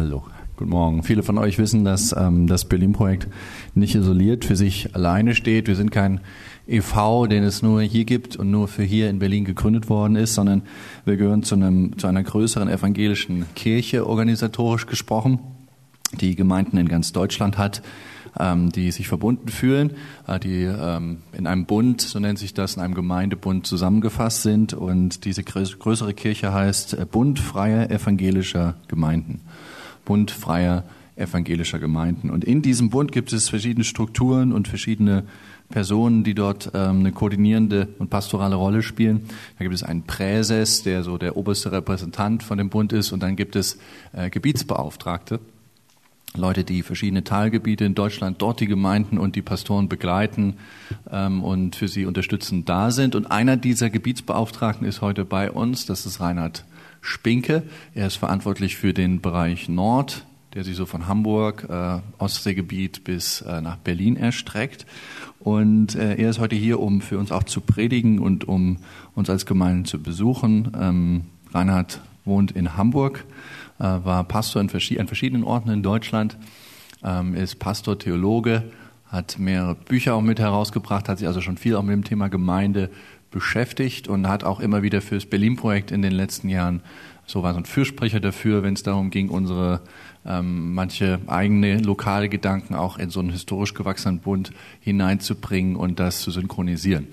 Hallo, guten Morgen. Viele von euch wissen, dass ähm, das Berlin-Projekt nicht isoliert für sich alleine steht. Wir sind kein e.V., den es nur hier gibt und nur für hier in Berlin gegründet worden ist, sondern wir gehören zu, einem, zu einer größeren evangelischen Kirche organisatorisch gesprochen, die Gemeinden in ganz Deutschland hat, ähm, die sich verbunden fühlen, äh, die ähm, in einem Bund, so nennt sich das, in einem Gemeindebund zusammengefasst sind. Und diese größere Kirche heißt äh, Bund freier evangelischer Gemeinden. Bund freier evangelischer Gemeinden. Und in diesem Bund gibt es verschiedene Strukturen und verschiedene Personen, die dort ähm, eine koordinierende und pastorale Rolle spielen. Da gibt es einen Präses, der so der oberste Repräsentant von dem Bund ist, und dann gibt es äh, Gebietsbeauftragte, Leute, die verschiedene Teilgebiete in Deutschland, dort die Gemeinden und die Pastoren begleiten ähm, und für sie unterstützend da sind. Und einer dieser Gebietsbeauftragten ist heute bei uns, das ist Reinhard Spinke. Er ist verantwortlich für den Bereich Nord, der sich so von Hamburg, äh, Ostseegebiet bis äh, nach Berlin erstreckt. Und äh, er ist heute hier, um für uns auch zu predigen und um uns als Gemeinde zu besuchen. Ähm, Reinhard wohnt in Hamburg, äh, war Pastor in an verschiedenen Orten in Deutschland, ähm, ist Pastor, Theologe, hat mehrere Bücher auch mit herausgebracht, hat sich also schon viel auch mit dem Thema Gemeinde beschäftigt und hat auch immer wieder fürs Berlin-Projekt in den letzten Jahren so war so ein Fürsprecher dafür, wenn es darum ging, unsere ähm, manche eigene lokale Gedanken auch in so einen historisch gewachsenen Bund hineinzubringen und das zu synchronisieren.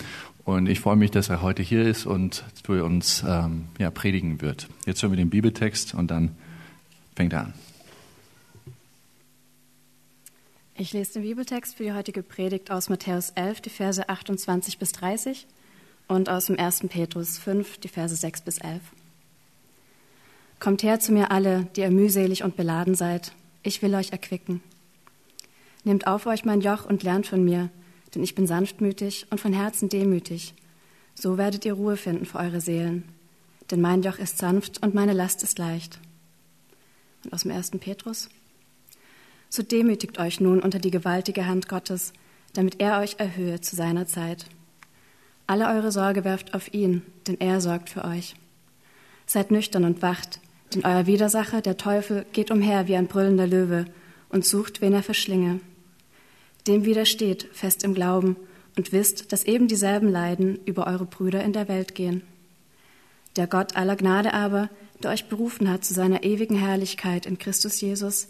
Und ich freue mich, dass er heute hier ist und für uns ähm, ja, predigen wird. Jetzt hören wir den Bibeltext und dann fängt er an. Ich lese den Bibeltext für die heutige Predigt aus Matthäus 11, die Verse 28 bis 30 und aus dem 1. Petrus 5, die Verse 6 bis 11. Kommt her zu mir alle, die ihr mühselig und beladen seid, ich will euch erquicken. Nehmt auf euch mein Joch und lernt von mir, denn ich bin sanftmütig und von Herzen demütig. So werdet ihr Ruhe finden für eure Seelen. Denn mein Joch ist sanft und meine Last ist leicht. Und aus dem ersten Petrus. So demütigt euch nun unter die gewaltige Hand Gottes, damit er euch erhöhe zu seiner Zeit. Alle eure Sorge werft auf ihn, denn er sorgt für euch. Seid nüchtern und wacht, denn euer Widersacher, der Teufel, geht umher wie ein brüllender Löwe und sucht, wen er verschlinge. Dem widersteht fest im Glauben und wisst, dass eben dieselben Leiden über eure Brüder in der Welt gehen. Der Gott aller Gnade aber, der euch berufen hat zu seiner ewigen Herrlichkeit in Christus Jesus,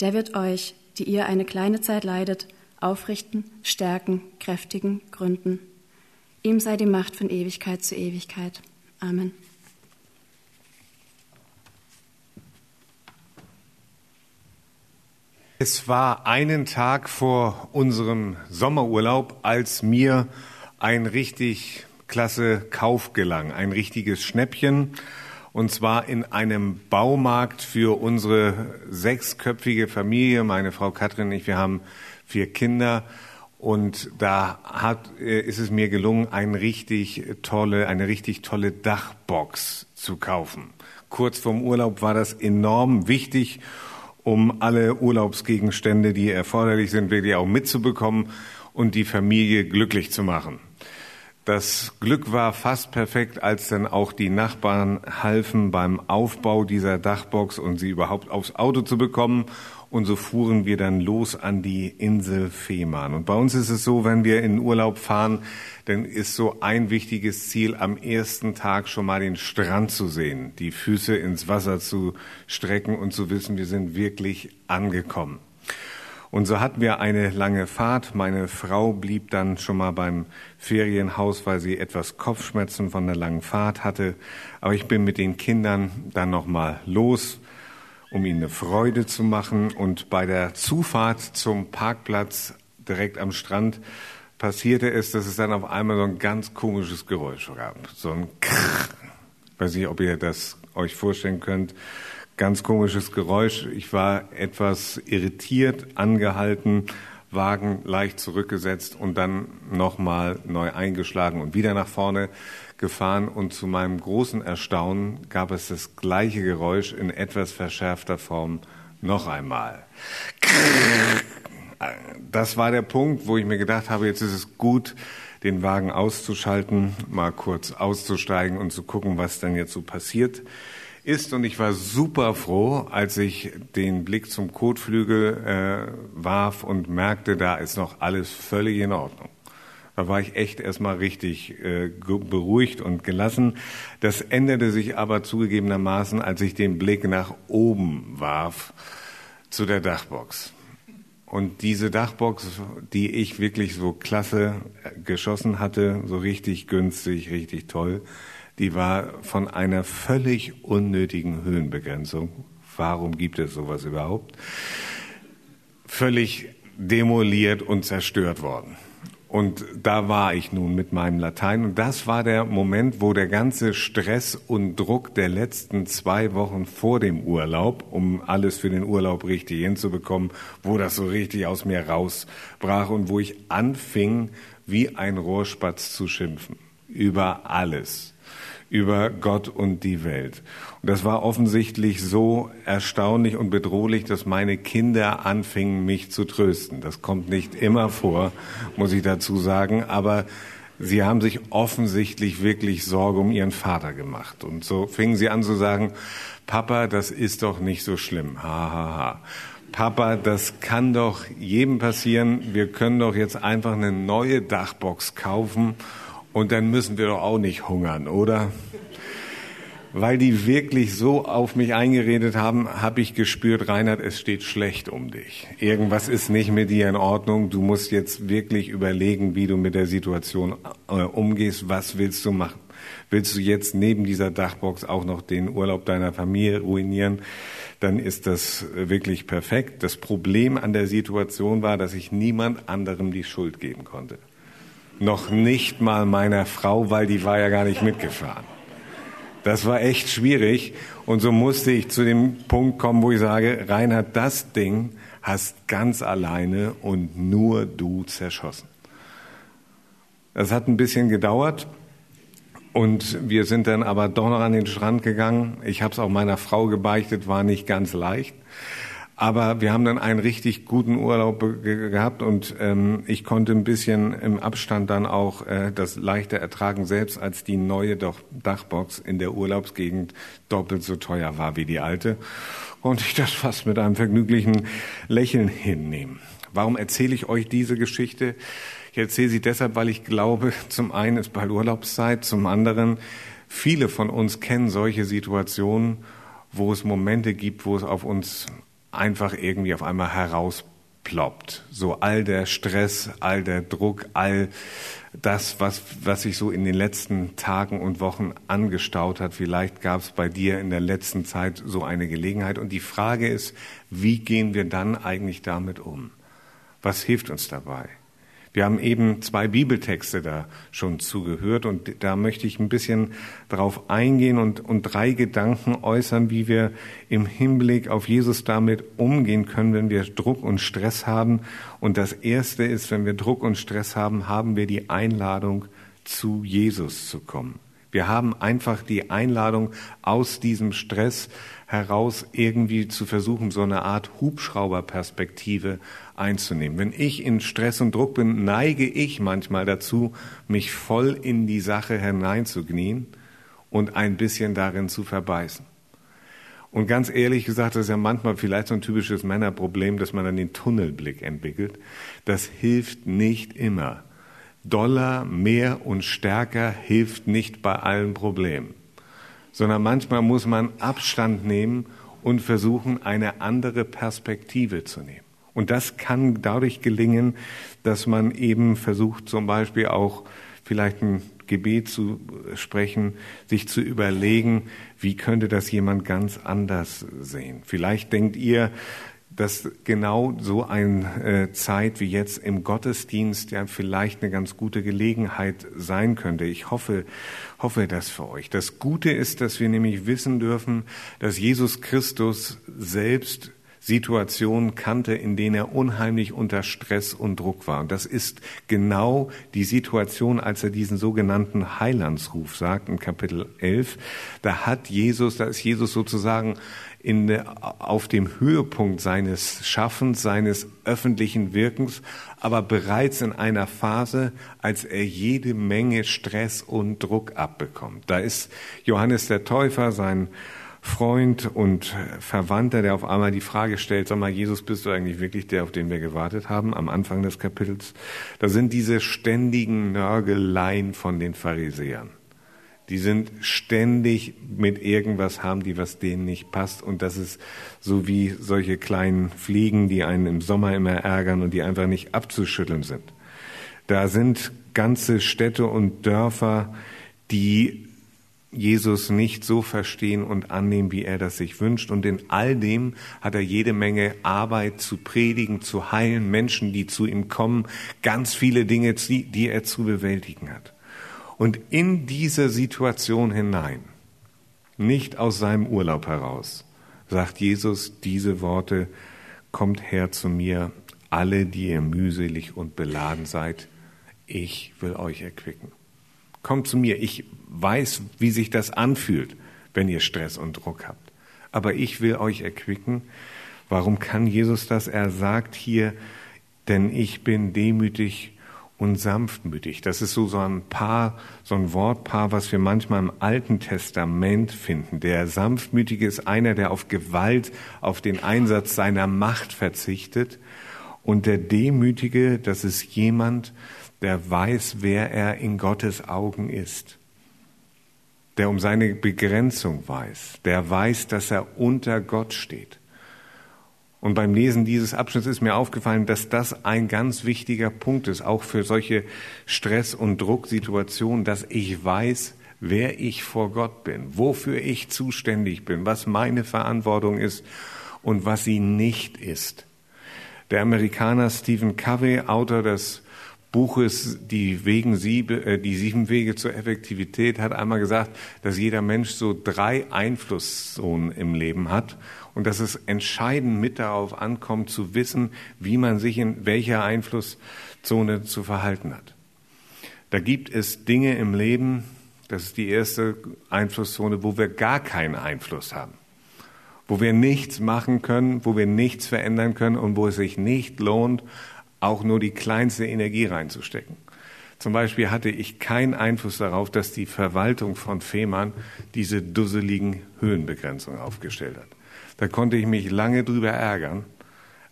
der wird euch, die ihr eine kleine Zeit leidet, aufrichten, stärken, kräftigen, gründen. Ihm sei die Macht von Ewigkeit zu Ewigkeit. Amen. Es war einen Tag vor unserem Sommerurlaub, als mir ein richtig klasse Kauf gelang, ein richtiges Schnäppchen, und zwar in einem Baumarkt für unsere sechsköpfige Familie. Meine Frau Katrin und ich, wir haben vier Kinder. Und da hat, äh, ist es mir gelungen, eine richtig tolle, eine richtig tolle Dachbox zu kaufen. Kurz vorm Urlaub war das enorm wichtig um alle Urlaubsgegenstände, die erforderlich sind, wirklich auch mitzubekommen und die Familie glücklich zu machen. Das Glück war fast perfekt, als dann auch die Nachbarn halfen beim Aufbau dieser Dachbox und sie überhaupt aufs Auto zu bekommen. Und so fuhren wir dann los an die Insel Fehmarn. Und bei uns ist es so, wenn wir in Urlaub fahren, dann ist so ein wichtiges Ziel, am ersten Tag schon mal den Strand zu sehen, die Füße ins Wasser zu strecken und zu wissen, wir sind wirklich angekommen. Und so hatten wir eine lange Fahrt. Meine Frau blieb dann schon mal beim Ferienhaus, weil sie etwas Kopfschmerzen von der langen Fahrt hatte. Aber ich bin mit den Kindern dann noch mal los, um ihnen eine Freude zu machen. Und bei der Zufahrt zum Parkplatz direkt am Strand passierte es, dass es dann auf einmal so ein ganz komisches Geräusch gab. So ein Krrr. Ich weiß nicht, ob ihr das euch vorstellen könnt. Ganz komisches Geräusch. Ich war etwas irritiert, angehalten, Wagen leicht zurückgesetzt und dann nochmal neu eingeschlagen und wieder nach vorne gefahren. Und zu meinem großen Erstaunen gab es das gleiche Geräusch in etwas verschärfter Form noch einmal. Das war der Punkt, wo ich mir gedacht habe, jetzt ist es gut, den Wagen auszuschalten, mal kurz auszusteigen und zu gucken, was dann jetzt so passiert. Ist und ich war super froh, als ich den Blick zum Kotflügel äh, warf und merkte, da ist noch alles völlig in Ordnung. Da war ich echt erstmal richtig äh, beruhigt und gelassen. Das änderte sich aber zugegebenermaßen, als ich den Blick nach oben warf zu der Dachbox. Und diese Dachbox, die ich wirklich so klasse geschossen hatte, so richtig günstig, richtig toll, die war von einer völlig unnötigen Höhenbegrenzung. Warum gibt es sowas überhaupt? Völlig demoliert und zerstört worden. Und da war ich nun mit meinem Latein. Und das war der Moment, wo der ganze Stress und Druck der letzten zwei Wochen vor dem Urlaub, um alles für den Urlaub richtig hinzubekommen, wo das so richtig aus mir rausbrach und wo ich anfing, wie ein Rohrspatz zu schimpfen. Über alles über Gott und die Welt. Und das war offensichtlich so erstaunlich und bedrohlich, dass meine Kinder anfingen, mich zu trösten. Das kommt nicht immer vor, muss ich dazu sagen, aber sie haben sich offensichtlich wirklich Sorge um ihren Vater gemacht. Und so fingen sie an zu sagen, Papa, das ist doch nicht so schlimm. Ha, ha, ha. Papa, das kann doch jedem passieren. Wir können doch jetzt einfach eine neue Dachbox kaufen und dann müssen wir doch auch nicht hungern, oder? Weil die wirklich so auf mich eingeredet haben, habe ich gespürt, Reinhard, es steht schlecht um dich. Irgendwas ist nicht mit dir in Ordnung. Du musst jetzt wirklich überlegen, wie du mit der Situation äh, umgehst. Was willst du machen? Willst du jetzt neben dieser Dachbox auch noch den Urlaub deiner Familie ruinieren? Dann ist das wirklich perfekt. Das Problem an der Situation war, dass ich niemand anderem die Schuld geben konnte noch nicht mal meiner Frau, weil die war ja gar nicht mitgefahren. Das war echt schwierig und so musste ich zu dem Punkt kommen, wo ich sage, Reinhard, das Ding hast ganz alleine und nur du zerschossen. Das hat ein bisschen gedauert und wir sind dann aber doch noch an den Strand gegangen. Ich habe es auch meiner Frau gebeichtet, war nicht ganz leicht. Aber wir haben dann einen richtig guten Urlaub gehabt und ähm, ich konnte ein bisschen im Abstand dann auch äh, das leichter ertragen, selbst als die neue Dachbox in der Urlaubsgegend doppelt so teuer war wie die alte. Und ich das fast mit einem vergnüglichen Lächeln hinnehmen. Warum erzähle ich euch diese Geschichte? Ich erzähle sie deshalb, weil ich glaube, zum einen ist bald Urlaubszeit, zum anderen, viele von uns kennen solche Situationen, wo es Momente gibt, wo es auf uns einfach irgendwie auf einmal herausploppt. So all der Stress, all der Druck, all das, was, was sich so in den letzten Tagen und Wochen angestaut hat. Vielleicht gab es bei dir in der letzten Zeit so eine Gelegenheit. Und die Frage ist, wie gehen wir dann eigentlich damit um? Was hilft uns dabei? Wir haben eben zwei Bibeltexte da schon zugehört und da möchte ich ein bisschen darauf eingehen und, und drei Gedanken äußern, wie wir im Hinblick auf Jesus damit umgehen können, wenn wir Druck und Stress haben. Und das erste ist, wenn wir Druck und Stress haben, haben wir die Einladung, zu Jesus zu kommen. Wir haben einfach die Einladung, aus diesem Stress heraus irgendwie zu versuchen, so eine Art Hubschrauberperspektive einzunehmen. Wenn ich in Stress und Druck bin, neige ich manchmal dazu, mich voll in die Sache hineinzuknien und ein bisschen darin zu verbeißen. Und ganz ehrlich gesagt, das ist ja manchmal vielleicht so ein typisches Männerproblem, dass man dann den Tunnelblick entwickelt. Das hilft nicht immer. Dollar, mehr und stärker hilft nicht bei allen Problemen, sondern manchmal muss man Abstand nehmen und versuchen, eine andere Perspektive zu nehmen. Und das kann dadurch gelingen, dass man eben versucht, zum Beispiel auch vielleicht ein Gebet zu sprechen, sich zu überlegen, wie könnte das jemand ganz anders sehen. Vielleicht denkt ihr, dass genau so eine äh, Zeit wie jetzt im Gottesdienst ja vielleicht eine ganz gute Gelegenheit sein könnte. Ich hoffe, hoffe das für euch. Das Gute ist, dass wir nämlich wissen dürfen, dass Jesus Christus selbst Situationen kannte, in denen er unheimlich unter Stress und Druck war. Und das ist genau die Situation, als er diesen sogenannten Heilandsruf sagt in Kapitel 11. Da hat Jesus, da ist Jesus sozusagen in, auf dem Höhepunkt seines Schaffens, seines öffentlichen Wirkens, aber bereits in einer Phase, als er jede Menge Stress und Druck abbekommt. Da ist Johannes der Täufer, sein Freund und Verwandter, der auf einmal die Frage stellt, sag mal, Jesus, bist du eigentlich wirklich der, auf den wir gewartet haben, am Anfang des Kapitels? Da sind diese ständigen Nörgeleien von den Pharisäern. Die sind ständig mit irgendwas haben, die was denen nicht passt. Und das ist so wie solche kleinen Fliegen, die einen im Sommer immer ärgern und die einfach nicht abzuschütteln sind. Da sind ganze Städte und Dörfer, die Jesus nicht so verstehen und annehmen, wie er das sich wünscht. Und in all dem hat er jede Menge Arbeit zu predigen, zu heilen, Menschen, die zu ihm kommen, ganz viele Dinge, die er zu bewältigen hat. Und in diese Situation hinein, nicht aus seinem Urlaub heraus, sagt Jesus diese Worte, kommt her zu mir, alle, die ihr mühselig und beladen seid, ich will euch erquicken. Kommt zu mir, ich weiß, wie sich das anfühlt, wenn ihr Stress und Druck habt. Aber ich will euch erquicken. Warum kann Jesus das? Er sagt hier, denn ich bin demütig und sanftmütig. Das ist so, so ein Paar, so ein Wortpaar, was wir manchmal im Alten Testament finden. Der Sanftmütige ist einer, der auf Gewalt, auf den Einsatz seiner Macht verzichtet. Und der Demütige, das ist jemand, der weiß, wer er in Gottes Augen ist. Der um seine Begrenzung weiß. Der weiß, dass er unter Gott steht. Und beim Lesen dieses Abschnitts ist mir aufgefallen, dass das ein ganz wichtiger Punkt ist, auch für solche Stress- und Drucksituationen, dass ich weiß, wer ich vor Gott bin, wofür ich zuständig bin, was meine Verantwortung ist und was sie nicht ist. Der Amerikaner Stephen Covey, Autor des Buches die, Wegen Siebe, äh, die sieben Wege zur Effektivität hat einmal gesagt, dass jeder Mensch so drei Einflusszonen im Leben hat und dass es entscheidend mit darauf ankommt, zu wissen, wie man sich in welcher Einflusszone zu verhalten hat. Da gibt es Dinge im Leben, das ist die erste Einflusszone, wo wir gar keinen Einfluss haben, wo wir nichts machen können, wo wir nichts verändern können und wo es sich nicht lohnt, auch nur die kleinste Energie reinzustecken. Zum Beispiel hatte ich keinen Einfluss darauf, dass die Verwaltung von Fehmarn diese dusseligen Höhenbegrenzungen aufgestellt hat. Da konnte ich mich lange drüber ärgern,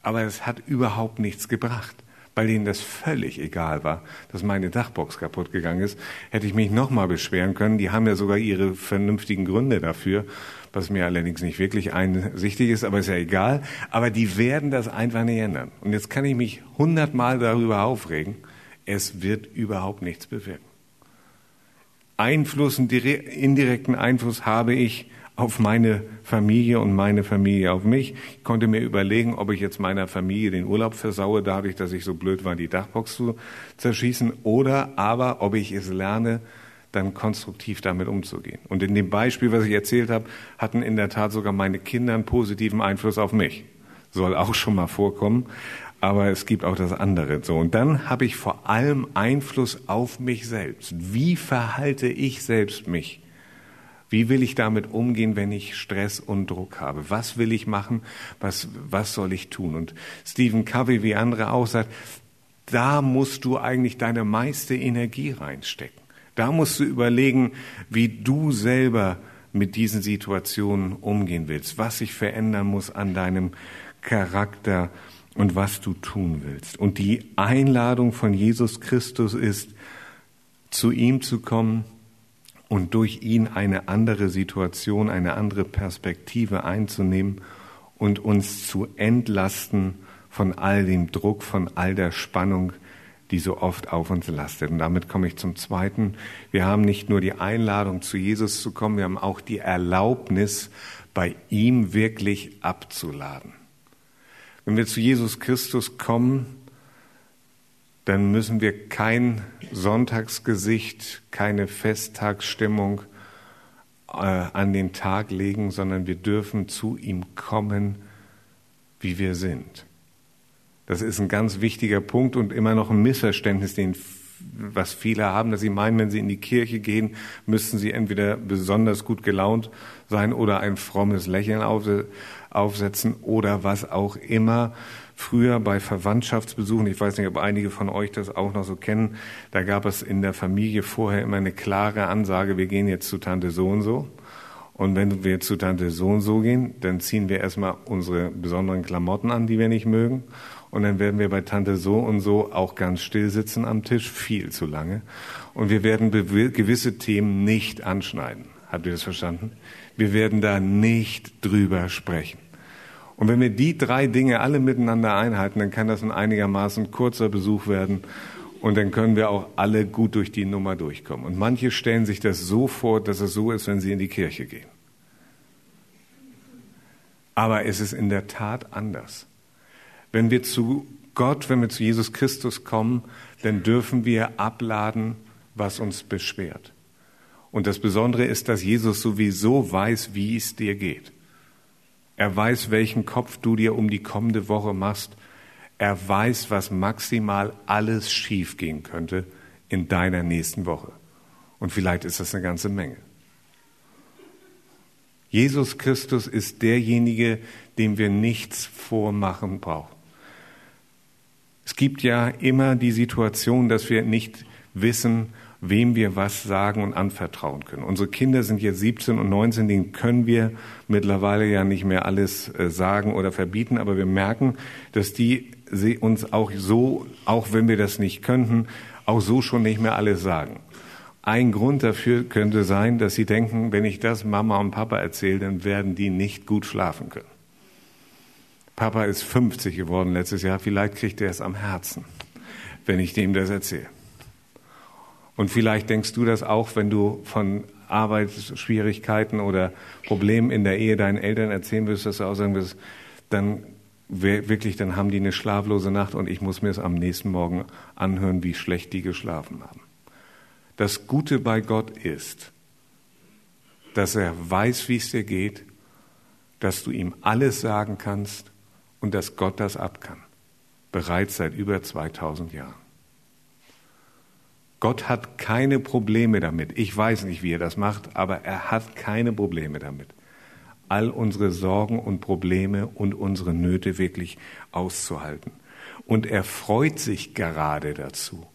aber es hat überhaupt nichts gebracht. Weil denen das völlig egal war, dass meine Dachbox kaputt gegangen ist, hätte ich mich nochmal beschweren können. Die haben ja sogar ihre vernünftigen Gründe dafür, was mir allerdings nicht wirklich einsichtig ist, aber ist ja egal. Aber die werden das einfach nicht ändern. Und jetzt kann ich mich hundertmal darüber aufregen. Es wird überhaupt nichts bewirken. Einfluss, indirekten Einfluss habe ich auf meine Familie und meine Familie auf mich. Ich konnte mir überlegen, ob ich jetzt meiner Familie den Urlaub versaue, dadurch, dass ich so blöd war, die Dachbox zu zerschießen, oder aber ob ich es lerne, dann konstruktiv damit umzugehen. Und in dem Beispiel, was ich erzählt habe, hatten in der Tat sogar meine Kinder einen positiven Einfluss auf mich. Soll auch schon mal vorkommen, aber es gibt auch das andere. So und dann habe ich vor allem Einfluss auf mich selbst. Wie verhalte ich selbst mich? Wie will ich damit umgehen, wenn ich Stress und Druck habe? Was will ich machen? Was, was soll ich tun? Und Stephen Covey, wie andere auch, sagt, da musst du eigentlich deine meiste Energie reinstecken. Da musst du überlegen, wie du selber mit diesen Situationen umgehen willst, was sich verändern muss an deinem Charakter und was du tun willst. Und die Einladung von Jesus Christus ist, zu ihm zu kommen, und durch ihn eine andere Situation, eine andere Perspektive einzunehmen und uns zu entlasten von all dem Druck, von all der Spannung, die so oft auf uns lastet. Und damit komme ich zum Zweiten. Wir haben nicht nur die Einladung, zu Jesus zu kommen, wir haben auch die Erlaubnis, bei ihm wirklich abzuladen. Wenn wir zu Jesus Christus kommen, dann müssen wir kein Sonntagsgesicht, keine Festtagsstimmung äh, an den Tag legen, sondern wir dürfen zu ihm kommen, wie wir sind. Das ist ein ganz wichtiger Punkt und immer noch ein Missverständnis, den, was viele haben, dass sie meinen, wenn sie in die Kirche gehen, müssten sie entweder besonders gut gelaunt sein oder ein frommes Lächeln aufsetzen oder was auch immer. Früher bei Verwandtschaftsbesuchen, ich weiß nicht, ob einige von euch das auch noch so kennen, da gab es in der Familie vorher immer eine klare Ansage, wir gehen jetzt zu Tante so und so. Und wenn wir zu Tante so und so gehen, dann ziehen wir erstmal unsere besonderen Klamotten an, die wir nicht mögen. Und dann werden wir bei Tante so und so auch ganz still sitzen am Tisch, viel zu lange. Und wir werden gewisse Themen nicht anschneiden. Habt ihr das verstanden? Wir werden da nicht drüber sprechen. Und wenn wir die drei Dinge alle miteinander einhalten, dann kann das ein einigermaßen kurzer Besuch werden. Und dann können wir auch alle gut durch die Nummer durchkommen. Und manche stellen sich das so vor, dass es so ist, wenn sie in die Kirche gehen. Aber es ist in der Tat anders. Wenn wir zu Gott, wenn wir zu Jesus Christus kommen, dann dürfen wir abladen, was uns beschwert. Und das Besondere ist, dass Jesus sowieso weiß, wie es dir geht. Er weiß, welchen Kopf du dir um die kommende Woche machst. Er weiß, was maximal alles schief gehen könnte in deiner nächsten Woche. Und vielleicht ist das eine ganze Menge. Jesus Christus ist derjenige, dem wir nichts vormachen brauchen. Es gibt ja immer die Situation, dass wir nicht wissen, wem wir was sagen und anvertrauen können. Unsere Kinder sind jetzt 17 und 19, denen können wir mittlerweile ja nicht mehr alles äh, sagen oder verbieten, aber wir merken, dass die uns auch so, auch wenn wir das nicht könnten, auch so schon nicht mehr alles sagen. Ein Grund dafür könnte sein, dass sie denken, wenn ich das Mama und Papa erzähle, dann werden die nicht gut schlafen können. Papa ist 50 geworden letztes Jahr, vielleicht kriegt er es am Herzen, wenn ich dem das erzähle. Und vielleicht denkst du das auch, wenn du von Arbeitsschwierigkeiten oder Problemen in der Ehe deinen Eltern erzählen wirst, dass du auch sagen wirst, dann wirklich, dann haben die eine schlaflose Nacht und ich muss mir es am nächsten Morgen anhören, wie schlecht die geschlafen haben. Das Gute bei Gott ist, dass er weiß, wie es dir geht, dass du ihm alles sagen kannst und dass Gott das ab kann. Bereits seit über 2000 Jahren. Gott hat keine Probleme damit. Ich weiß nicht, wie er das macht, aber er hat keine Probleme damit, all unsere Sorgen und Probleme und unsere Nöte wirklich auszuhalten. Und er freut sich gerade dazu,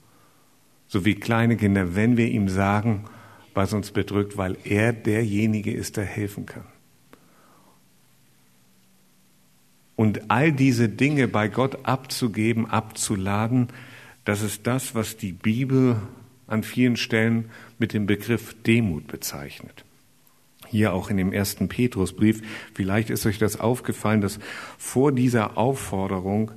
so wie kleine Kinder, wenn wir ihm sagen, was uns bedrückt, weil er derjenige ist, der helfen kann. Und all diese Dinge bei Gott abzugeben, abzuladen, das ist das, was die Bibel an vielen Stellen mit dem Begriff Demut bezeichnet. Hier auch in dem ersten Petrusbrief, vielleicht ist euch das aufgefallen, dass vor dieser Aufforderung,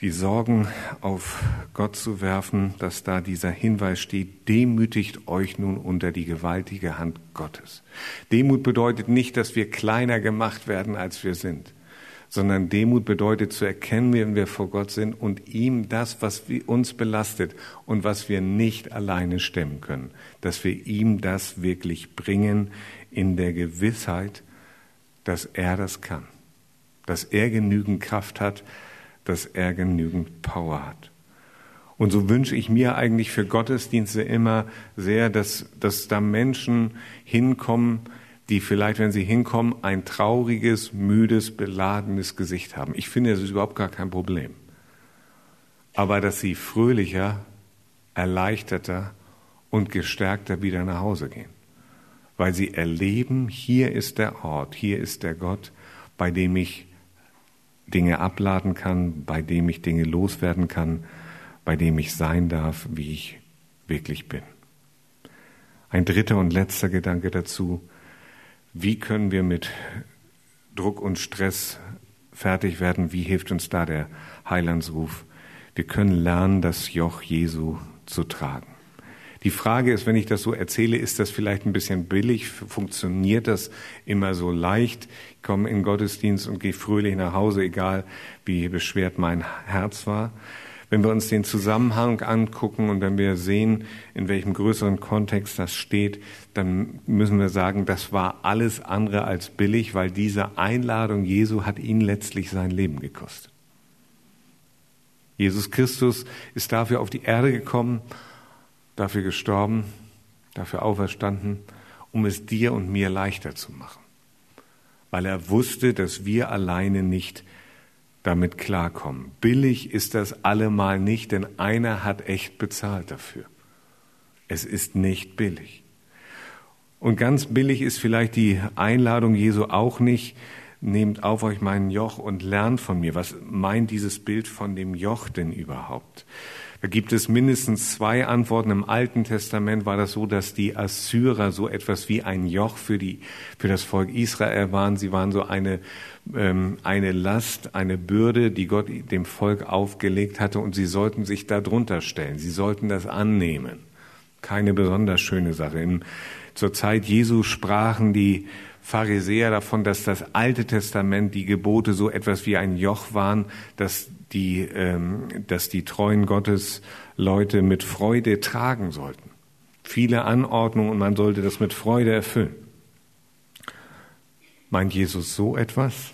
die Sorgen auf Gott zu werfen, dass da dieser Hinweis steht, demütigt euch nun unter die gewaltige Hand Gottes. Demut bedeutet nicht, dass wir kleiner gemacht werden, als wir sind sondern Demut bedeutet zu erkennen, wenn wir vor Gott sind und ihm das, was uns belastet und was wir nicht alleine stemmen können, dass wir ihm das wirklich bringen in der Gewissheit, dass er das kann, dass er genügend Kraft hat, dass er genügend Power hat. Und so wünsche ich mir eigentlich für Gottesdienste immer sehr, dass, dass da Menschen hinkommen, die vielleicht, wenn sie hinkommen, ein trauriges, müdes, beladenes Gesicht haben. Ich finde, das ist überhaupt gar kein Problem. Aber dass sie fröhlicher, erleichterter und gestärkter wieder nach Hause gehen. Weil sie erleben, hier ist der Ort, hier ist der Gott, bei dem ich Dinge abladen kann, bei dem ich Dinge loswerden kann, bei dem ich sein darf, wie ich wirklich bin. Ein dritter und letzter Gedanke dazu. Wie können wir mit Druck und Stress fertig werden? Wie hilft uns da der Heilandsruf? Wir können lernen, das Joch Jesu zu tragen. Die Frage ist, wenn ich das so erzähle, ist das vielleicht ein bisschen billig? Funktioniert das immer so leicht? Ich komme in den Gottesdienst und gehe fröhlich nach Hause, egal wie beschwert mein Herz war. Wenn wir uns den Zusammenhang angucken und wenn wir sehen, in welchem größeren Kontext das steht, dann müssen wir sagen, das war alles andere als billig, weil diese Einladung Jesu hat ihn letztlich sein Leben gekostet. Jesus Christus ist dafür auf die Erde gekommen, dafür gestorben, dafür auferstanden, um es dir und mir leichter zu machen. Weil er wusste, dass wir alleine nicht damit klarkommen. Billig ist das allemal nicht, denn einer hat echt bezahlt dafür. Es ist nicht billig. Und ganz billig ist vielleicht die Einladung Jesu auch nicht, nehmt auf euch meinen Joch und lernt von mir. Was meint dieses Bild von dem Joch denn überhaupt? Da gibt es mindestens zwei Antworten. Im Alten Testament war das so, dass die Assyrer so etwas wie ein Joch für, die, für das Volk Israel waren. Sie waren so eine, ähm, eine Last, eine Bürde, die Gott dem Volk aufgelegt hatte und sie sollten sich darunter stellen. Sie sollten das annehmen. Keine besonders schöne Sache. In, zur Zeit Jesu sprachen die Pharisäer davon, dass das Alte Testament, die Gebote so etwas wie ein Joch waren, dass die, ähm, dass die treuen Gottes Leute mit Freude tragen sollten. Viele Anordnungen und man sollte das mit Freude erfüllen. Meint Jesus so etwas?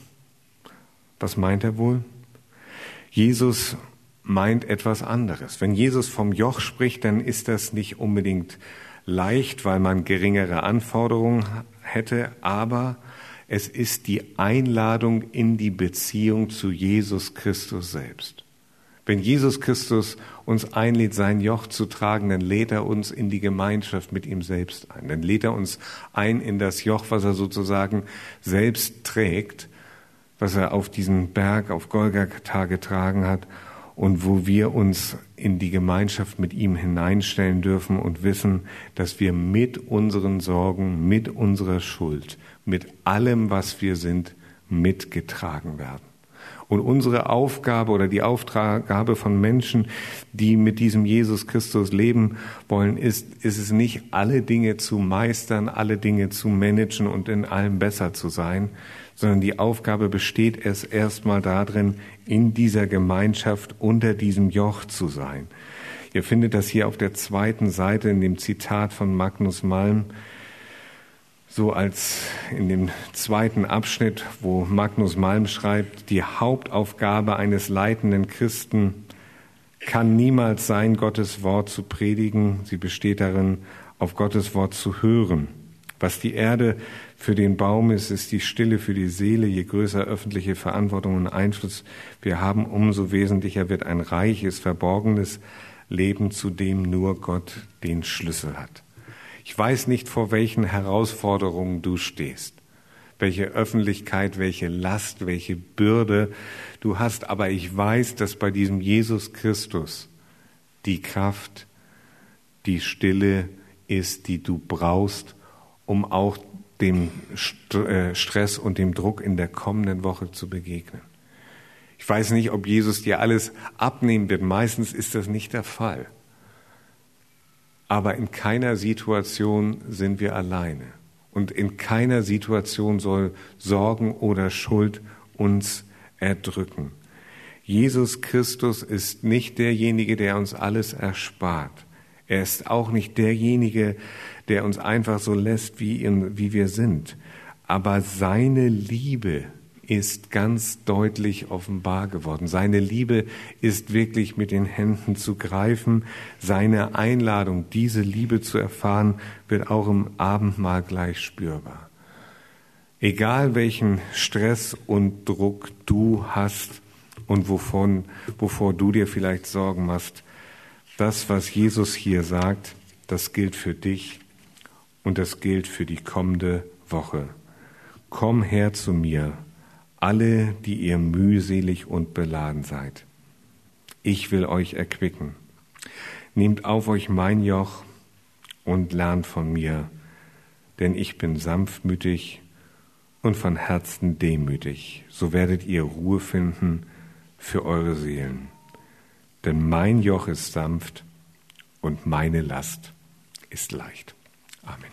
Was meint er wohl? Jesus meint etwas anderes. Wenn Jesus vom Joch spricht, dann ist das nicht unbedingt leicht, weil man geringere Anforderungen hätte, aber es ist die Einladung in die Beziehung zu Jesus Christus selbst. Wenn Jesus Christus uns einlädt, sein Joch zu tragen, dann lädt er uns in die Gemeinschaft mit ihm selbst ein. Dann lädt er uns ein in das Joch, was er sozusagen selbst trägt, was er auf diesen Berg, auf Golgatha getragen hat und wo wir uns in die Gemeinschaft mit ihm hineinstellen dürfen und wissen, dass wir mit unseren Sorgen, mit unserer Schuld, mit allem, was wir sind, mitgetragen werden. Und unsere Aufgabe oder die Aufgabe von Menschen, die mit diesem Jesus Christus leben wollen, ist, ist es nicht, alle Dinge zu meistern, alle Dinge zu managen und in allem besser zu sein, sondern die Aufgabe besteht es erstmal darin, in dieser Gemeinschaft unter diesem Joch zu sein. Ihr findet das hier auf der zweiten Seite in dem Zitat von Magnus Malm, so als in dem zweiten Abschnitt, wo Magnus Malm schreibt, die Hauptaufgabe eines leitenden Christen kann niemals sein, Gottes Wort zu predigen. Sie besteht darin, auf Gottes Wort zu hören. Was die Erde für den Baum ist, ist die Stille für die Seele. Je größer öffentliche Verantwortung und Einfluss wir haben, umso wesentlicher wird ein reiches, verborgenes Leben, zu dem nur Gott den Schlüssel hat. Ich weiß nicht, vor welchen Herausforderungen du stehst, welche Öffentlichkeit, welche Last, welche Bürde du hast, aber ich weiß, dass bei diesem Jesus Christus die Kraft, die Stille ist, die du brauchst, um auch dem äh, Stress und dem Druck in der kommenden Woche zu begegnen. Ich weiß nicht, ob Jesus dir alles abnehmen wird. Meistens ist das nicht der Fall. Aber in keiner Situation sind wir alleine. Und in keiner Situation soll Sorgen oder Schuld uns erdrücken. Jesus Christus ist nicht derjenige, der uns alles erspart. Er ist auch nicht derjenige, der uns einfach so lässt, wie, in, wie wir sind. Aber seine Liebe ist ganz deutlich offenbar geworden. Seine Liebe ist wirklich mit den Händen zu greifen. Seine Einladung, diese Liebe zu erfahren, wird auch im Abendmahl gleich spürbar. Egal welchen Stress und Druck du hast und wovon, wovor du dir vielleicht Sorgen machst, das, was Jesus hier sagt, das gilt für dich und das gilt für die kommende Woche. Komm her zu mir, alle, die ihr mühselig und beladen seid. Ich will euch erquicken. Nehmt auf euch mein Joch und lernt von mir, denn ich bin sanftmütig und von Herzen demütig. So werdet ihr Ruhe finden für eure Seelen. Denn mein Joch ist sanft und meine Last ist leicht. Amen.